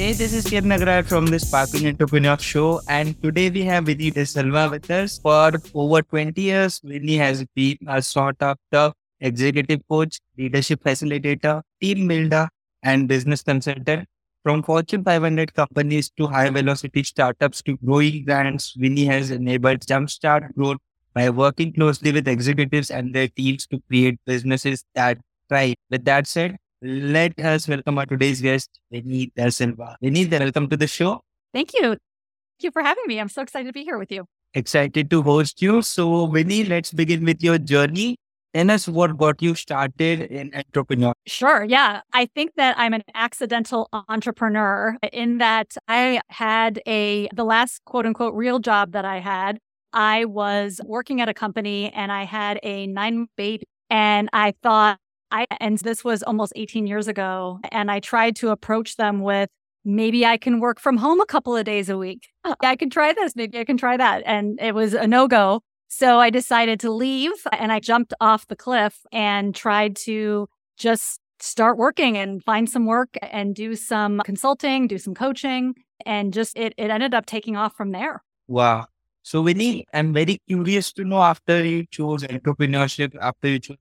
Hey, this is Kiran Nagaraj from the Sparkling Entrepreneur Show, and today we have Winnie da Silva with us. For over 20 years, Winnie has been a sought after executive coach, leadership facilitator, team builder, and business consultant. From Fortune 500 companies to high velocity startups to growing brands, Winnie has enabled jumpstart growth by working closely with executives and their teams to create businesses that thrive. With that said, let us welcome our today's guest, Winnie Da Silva. Winnie, welcome to the show. Thank you. Thank you for having me. I'm so excited to be here with you. Excited to host you. So, Winnie, let's begin with your journey. Tell us what got you started in entrepreneur. Sure. Yeah. I think that I'm an accidental entrepreneur in that I had a, the last quote unquote real job that I had. I was working at a company and I had a nine baby and I thought I, and this was almost 18 years ago. And I tried to approach them with, maybe I can work from home a couple of days a week. I can try this. Maybe I can try that. And it was a no go. So I decided to leave and I jumped off the cliff and tried to just start working and find some work and do some consulting, do some coaching. And just it, it ended up taking off from there. Wow. So, Winnie, I'm very curious to know after you chose entrepreneurship, after you chose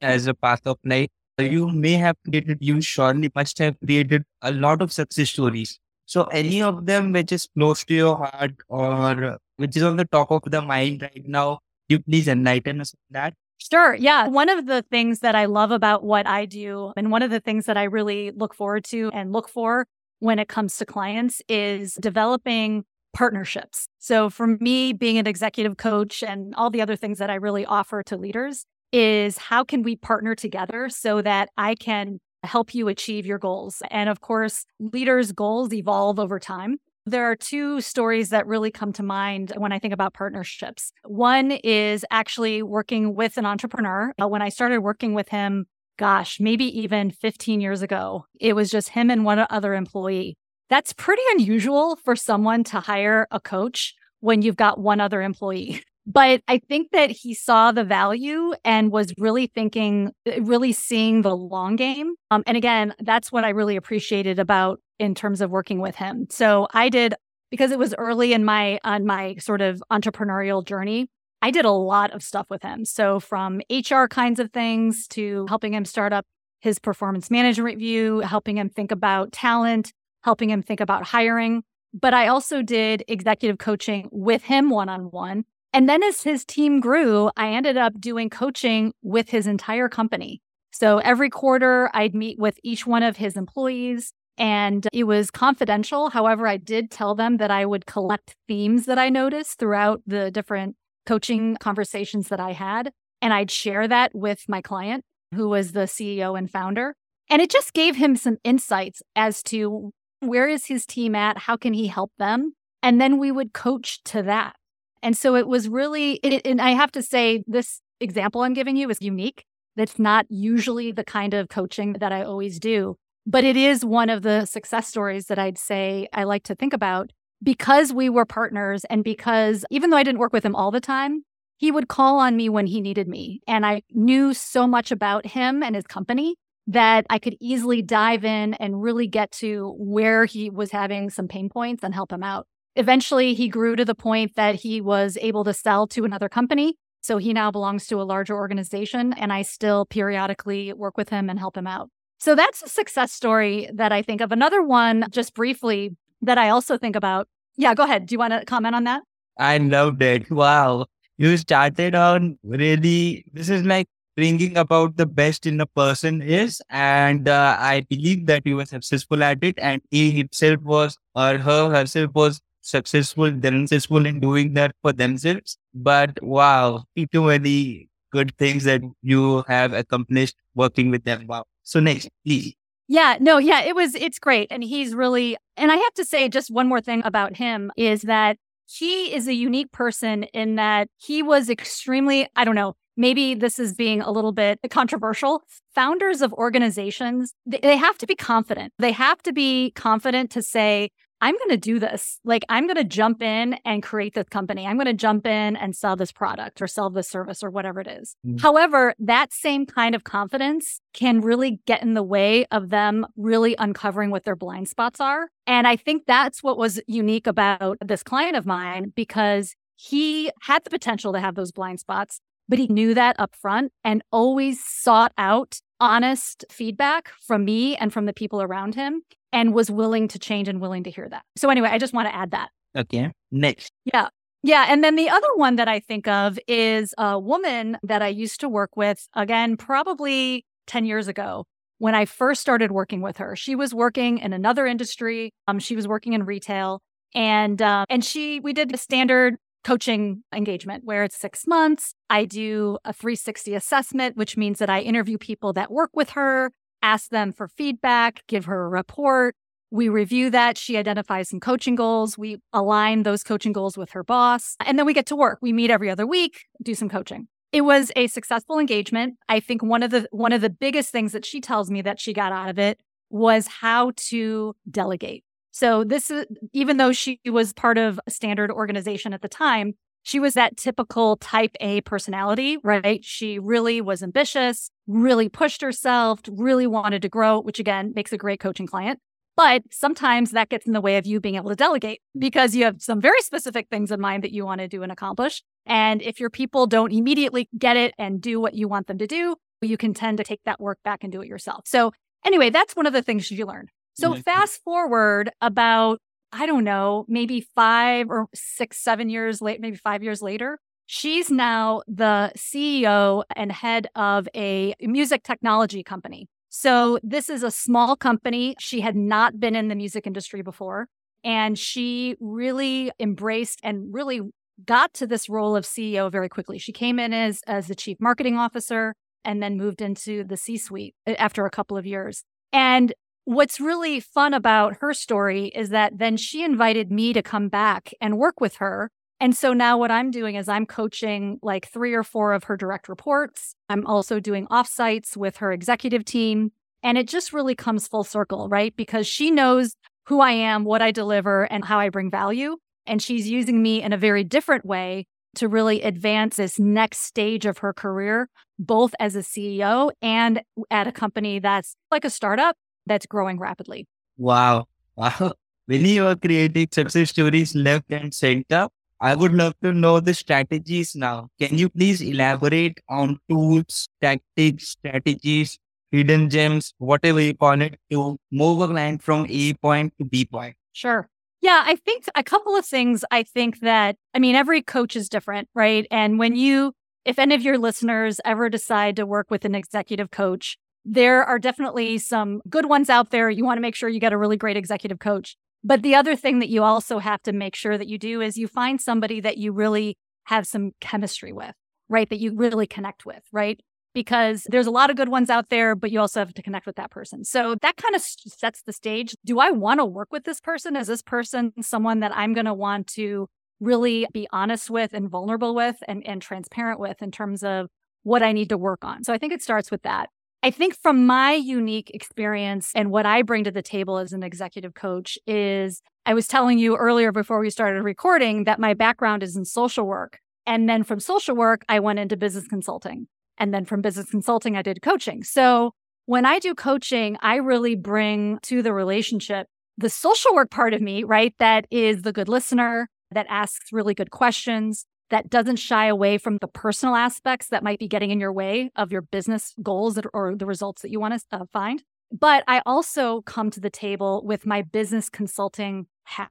as a path of life, you may have created, you surely must have created a lot of success stories. So, any of them which is close to your heart or which is on the top of the mind right now, you please enlighten us on that. Sure. Yeah. One of the things that I love about what I do, and one of the things that I really look forward to and look for when it comes to clients is developing partnerships. So for me, being an executive coach and all the other things that I really offer to leaders is how can we partner together so that I can help you achieve your goals? And of course, leaders' goals evolve over time. There are two stories that really come to mind when I think about partnerships. One is actually working with an entrepreneur. Uh, when I started working with him, gosh, maybe even 15 years ago, it was just him and one other employee. That's pretty unusual for someone to hire a coach when you've got one other employee. But I think that he saw the value and was really thinking, uh, really seeing the long game. Um, and again, that's what I really appreciated about in terms of working with him. So I did because it was early in my on my sort of entrepreneurial journey. I did a lot of stuff with him. So from HR kinds of things to helping him start up his performance management review, helping him think about talent, helping him think about hiring. But I also did executive coaching with him one on one. And then as his team grew, I ended up doing coaching with his entire company. So every quarter, I'd meet with each one of his employees and it was confidential. However, I did tell them that I would collect themes that I noticed throughout the different coaching conversations that I had. And I'd share that with my client, who was the CEO and founder. And it just gave him some insights as to where is his team at? How can he help them? And then we would coach to that. And so it was really, it, and I have to say, this example I'm giving you is unique. That's not usually the kind of coaching that I always do, but it is one of the success stories that I'd say I like to think about because we were partners and because even though I didn't work with him all the time, he would call on me when he needed me. And I knew so much about him and his company that I could easily dive in and really get to where he was having some pain points and help him out. Eventually, he grew to the point that he was able to sell to another company. So he now belongs to a larger organization, and I still periodically work with him and help him out. So that's a success story that I think of. Another one, just briefly, that I also think about. Yeah, go ahead. Do you want to comment on that? I loved it. Wow. You started on really, this is like bringing about the best in a person is. And uh, I believe that he was successful at it. And he himself was, or her herself was successful, successful in doing that for themselves. But wow, too many good things that you have accomplished working with them. Wow. So next, please. Yeah, no, yeah, it was, it's great. And he's really, and I have to say just one more thing about him is that he is a unique person in that he was extremely, I don't know, maybe this is being a little bit controversial. Founders of organizations, they have to be confident. They have to be confident to say, I'm going to do this. Like, I'm going to jump in and create this company. I'm going to jump in and sell this product or sell this service or whatever it is. Mm-hmm. However, that same kind of confidence can really get in the way of them really uncovering what their blind spots are. And I think that's what was unique about this client of mine because he had the potential to have those blind spots, but he knew that up front and always sought out honest feedback from me and from the people around him and was willing to change and willing to hear that. So, anyway, I just want to add that. Okay. Next. Yeah. Yeah. And then the other one that I think of is a woman that I used to work with, again, probably 10 years ago when I first started working with her. She was working in another industry. Um, she was working in retail. And uh, and she we did a standard coaching engagement where it's six months. I do a 360 assessment, which means that I interview people that work with her, ask them for feedback, give her a report. We review that. She identifies some coaching goals. We align those coaching goals with her boss. And then we get to work. We meet every other week, do some coaching. It was a successful engagement. I think one of the one of the biggest things that she tells me that she got out of it was how to delegate. So this is even though she was part of a standard organization at the time, she was that typical type A personality, right? She really was ambitious, really pushed herself, really wanted to grow, which again makes a great coaching client. But sometimes that gets in the way of you being able to delegate because you have some very specific things in mind that you want to do and accomplish. And if your people don't immediately get it and do what you want them to do, you can tend to take that work back and do it yourself. So, anyway, that's one of the things you learn. So mm-hmm. fast forward about, I don't know, maybe five or six, seven years late, maybe five years later, she's now the CEO and head of a music technology company. So this is a small company. She had not been in the music industry before. And she really embraced and really got to this role of CEO very quickly. She came in as, as the chief marketing officer and then moved into the C suite uh, after a couple of years. And What's really fun about her story is that then she invited me to come back and work with her. And so now what I'm doing is I'm coaching like three or four of her direct reports. I'm also doing offsites with her executive team. And it just really comes full circle, right? Because she knows who I am, what I deliver, and how I bring value. And she's using me in a very different way to really advance this next stage of her career, both as a CEO and at a company that's like a startup that's growing rapidly. Wow. Wow. When you are creating success stories left and center, I would love to know the strategies now. Can you please elaborate on tools, tactics, strategies, hidden gems, whatever you call it, to move a client from A point to B point? Sure. Yeah, I think a couple of things. I think that, I mean, every coach is different, right? And when you, if any of your listeners ever decide to work with an executive coach, there are definitely some good ones out there. You want to make sure you get a really great executive coach. But the other thing that you also have to make sure that you do is you find somebody that you really have some chemistry with, right? That you really connect with, right? Because there's a lot of good ones out there, but you also have to connect with that person. So that kind of sets the stage. Do I want to work with this person? Is this person someone that I'm going to want to really be honest with and vulnerable with and, and transparent with in terms of what I need to work on? So I think it starts with that. I think from my unique experience and what I bring to the table as an executive coach is I was telling you earlier before we started recording that my background is in social work. And then from social work, I went into business consulting. And then from business consulting, I did coaching. So when I do coaching, I really bring to the relationship the social work part of me, right? That is the good listener that asks really good questions, that doesn't shy away from the personal aspects that might be getting in your way of your business goals or the results that you want to uh, find. But I also come to the table with my business consulting hat,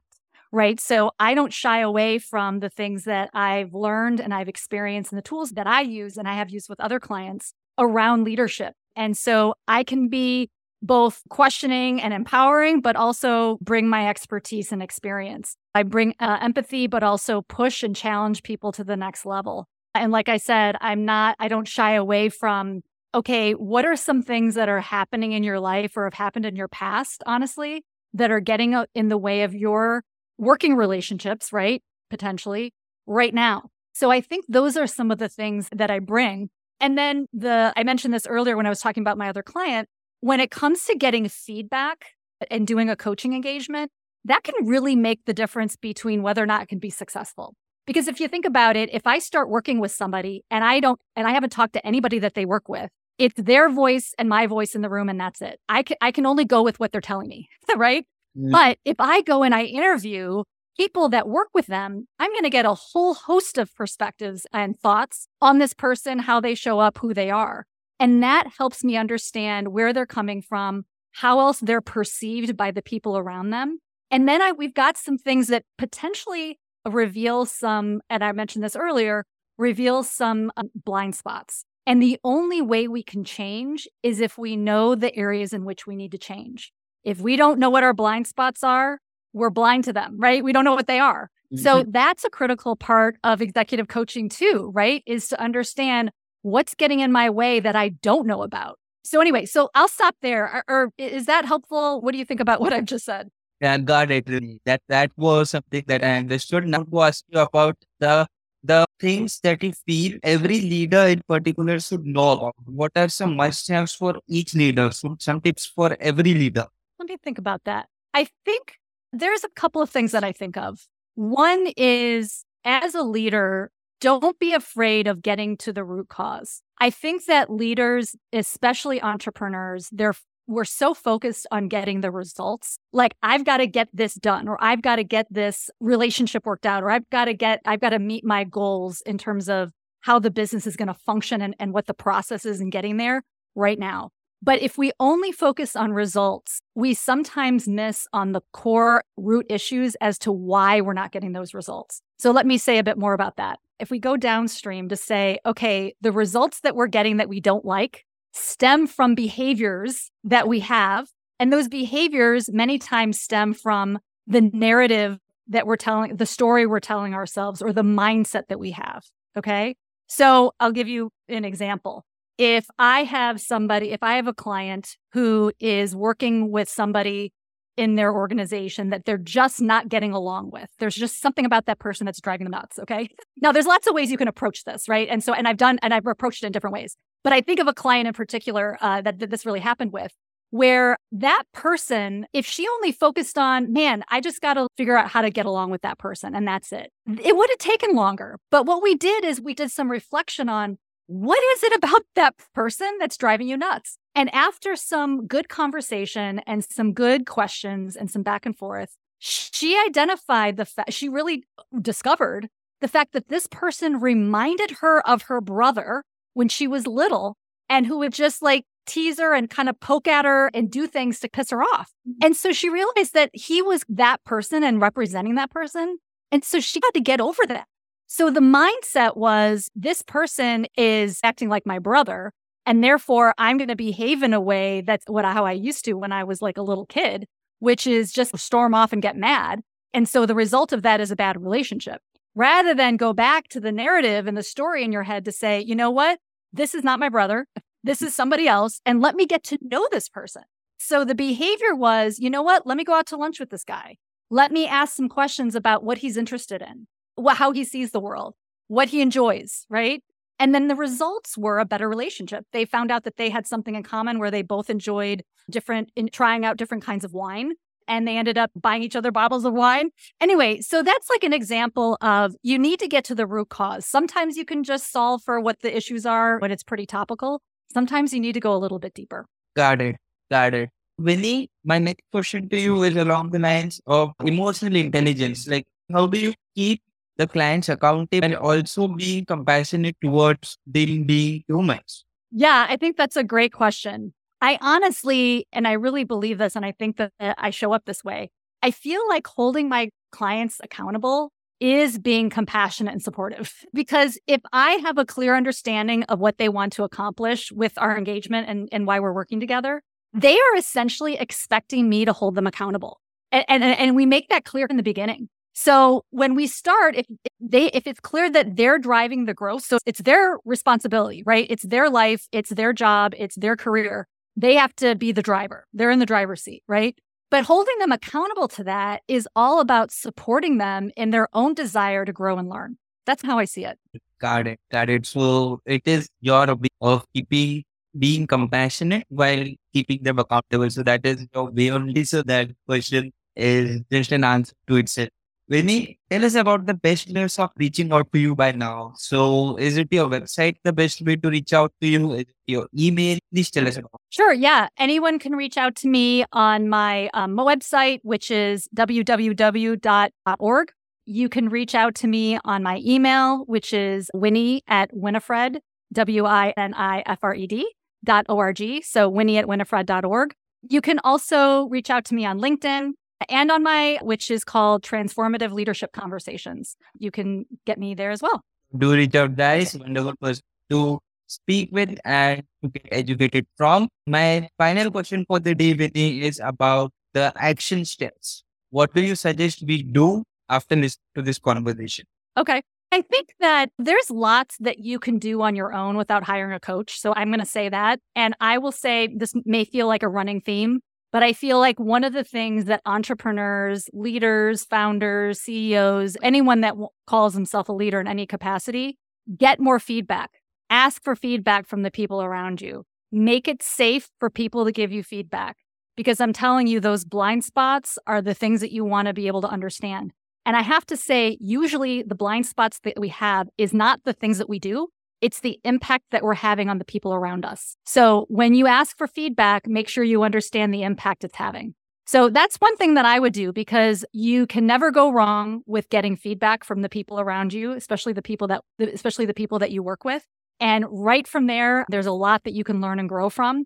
right? So I don't shy away from the things that I've learned and I've experienced and the tools that I use and I have used with other clients around leadership. And so I can be both questioning and empowering, but also bring my expertise and experience. I bring uh, empathy, but also push and challenge people to the next level. And like I said, I'm not, I don't shy away from, okay, what are some things that are happening in your life or have happened in your past, honestly, that are getting in the way of your working relationships, right? Potentially right now. So I think those are some of the things that I bring. And then the, I mentioned this earlier when I was talking about my other client when it comes to getting feedback and doing a coaching engagement, that can really make the difference between whether or not it can be successful. Because if you think about it, if I start working with somebody and I don't, and I haven't talked to anybody that they work with, it's their voice and my voice in the room, and that's it. I can, I can only go with what they're telling me, right? Mm-hmm. But if I go and I interview people that work with them, I'm going to get a whole host of perspectives and thoughts on this person, how they show up, who they are. And that helps me understand where they're coming from, how else they're perceived by the people around them. And then I, we've got some things that potentially reveal some, and I mentioned this earlier, reveal some um, blind spots. And the only way we can change is if we know the areas in which we need to change. If we don't know what our blind spots are, we're blind to them, right? We don't know what they are. Mm-hmm. So that's a critical part of executive coaching too, right? Is to understand what's getting in my way that I don't know about. So anyway, so I'll stop there. Or, or is that helpful? What do you think about what I've just said? Yeah, got it. That that was something that I understood. Now to ask you about the the things that you feel every leader in particular should know about. What are some must-haves for each leader? Some, some tips for every leader. Let me think about that. I think there's a couple of things that I think of. One is as a leader, don't be afraid of getting to the root cause. I think that leaders, especially entrepreneurs, they're we're so focused on getting the results. Like I've got to get this done or I've got to get this relationship worked out or I've got to get I've got to meet my goals in terms of how the business is going to function and, and what the process is in getting there right now. But if we only focus on results, we sometimes miss on the core root issues as to why we're not getting those results. So let me say a bit more about that. If we go downstream to say, okay, the results that we're getting that we don't like stem from behaviors that we have. And those behaviors many times stem from the narrative that we're telling, the story we're telling ourselves, or the mindset that we have. Okay. So I'll give you an example if I have somebody, if I have a client who is working with somebody in their organization that they're just not getting along with. There's just something about that person that's driving them nuts. Okay. Now, there's lots of ways you can approach this, right? And so, and I've done, and I've approached it in different ways. But I think of a client in particular uh, that, that this really happened with, where that person, if she only focused on, man, I just got to figure out how to get along with that person and that's it, it would have taken longer. But what we did is we did some reflection on what is it about that person that's driving you nuts? And after some good conversation and some good questions and some back and forth, she identified the fact, she really discovered the fact that this person reminded her of her brother when she was little and who would just like tease her and kind of poke at her and do things to piss her off. Mm-hmm. And so she realized that he was that person and representing that person. And so she had to get over that. So the mindset was this person is acting like my brother. And therefore, I'm going to behave in a way that's what how I used to when I was like a little kid, which is just storm off and get mad. And so the result of that is a bad relationship. Rather than go back to the narrative and the story in your head to say, you know what? This is not my brother. This is somebody else. And let me get to know this person. So the behavior was, you know what? Let me go out to lunch with this guy. Let me ask some questions about what he's interested in how he sees the world, what he enjoys, right? And then the results were a better relationship. They found out that they had something in common where they both enjoyed different, in trying out different kinds of wine. And they ended up buying each other bottles of wine. Anyway, so that's like an example of you need to get to the root cause. Sometimes you can just solve for what the issues are when it's pretty topical. Sometimes you need to go a little bit deeper. Got it. Got it. Winnie, my next question to you is along the lines of emotional intelligence. Like, how do you keep the clients accountable and also being compassionate towards them being humans? Yeah, I think that's a great question. I honestly, and I really believe this, and I think that I show up this way. I feel like holding my clients accountable is being compassionate and supportive. Because if I have a clear understanding of what they want to accomplish with our engagement and, and why we're working together, they are essentially expecting me to hold them accountable. And, and, and we make that clear in the beginning. So when we start, if they if it's clear that they're driving the growth, so it's their responsibility, right? It's their life, it's their job, it's their career. They have to be the driver. They're in the driver's seat, right? But holding them accountable to that is all about supporting them in their own desire to grow and learn. That's how I see it. Got it. Got it. So it is your of keeping being compassionate while keeping them accountable. So that is your way only. So that question is just an answer to itself. Winnie, tell us about the best ways of reaching out to you by now. So, is it your website the best way to reach out to you? Is it your email? Please tell us about. Sure. Yeah. Anyone can reach out to me on my um, website, which is www.org. You can reach out to me on my email, which is winnie at winifred, W I N I F R E D dot O-R-G. So winnie at winifred.org. You can also reach out to me on LinkedIn and on my, which is called Transformative Leadership Conversations. You can get me there as well. Do reach out, guys. Wonderful person to speak with and to get educated from. My final question for the day, Winnie, is about the action steps. What do you suggest we do after listening to this conversation? Okay. I think that there's lots that you can do on your own without hiring a coach. So I'm going to say that. And I will say this may feel like a running theme, but I feel like one of the things that entrepreneurs, leaders, founders, CEOs, anyone that calls himself a leader in any capacity, get more feedback. Ask for feedback from the people around you. Make it safe for people to give you feedback. Because I'm telling you, those blind spots are the things that you want to be able to understand. And I have to say, usually the blind spots that we have is not the things that we do, it's the impact that we're having on the people around us. So when you ask for feedback, make sure you understand the impact it's having. So that's one thing that I would do because you can never go wrong with getting feedback from the people around you, especially the people that especially the people that you work with. And right from there, there's a lot that you can learn and grow from.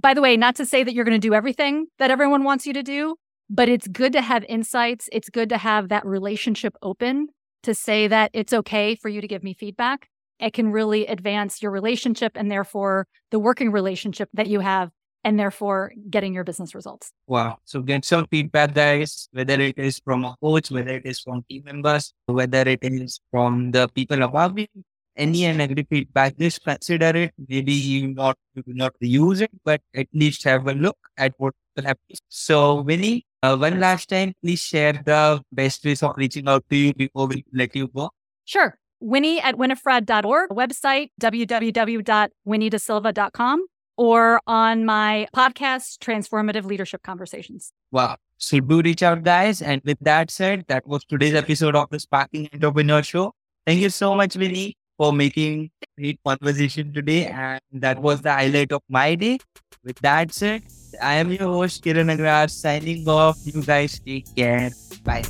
By the way, not to say that you're going to do everything that everyone wants you to do, but it's good to have insights. It's good to have that relationship open to say that it's okay for you to give me feedback it can really advance your relationship and therefore the working relationship that you have and therefore getting your business results. Wow. So get some feedback, guys, whether it is from a coach, whether it is from team members, whether it is from the people above you, any and every feedback, just consider it. Maybe you not you not use it, but at least have a look at what will happen. So Winnie, uh, one last time, please share the best ways of reaching out to you before we let you go. Sure. Winnie at winifred.org, website www.winniedasilva.com, or on my podcast, Transformative Leadership Conversations. Wow. So do reach out, guys. And with that said, that was today's episode of the Sparking Entrepreneur Show. Thank you so much, Winnie, for making great conversation today. And that was the highlight of my day. With that said, I am your host, Kiran Agrawal, signing off. You guys take care. Bye.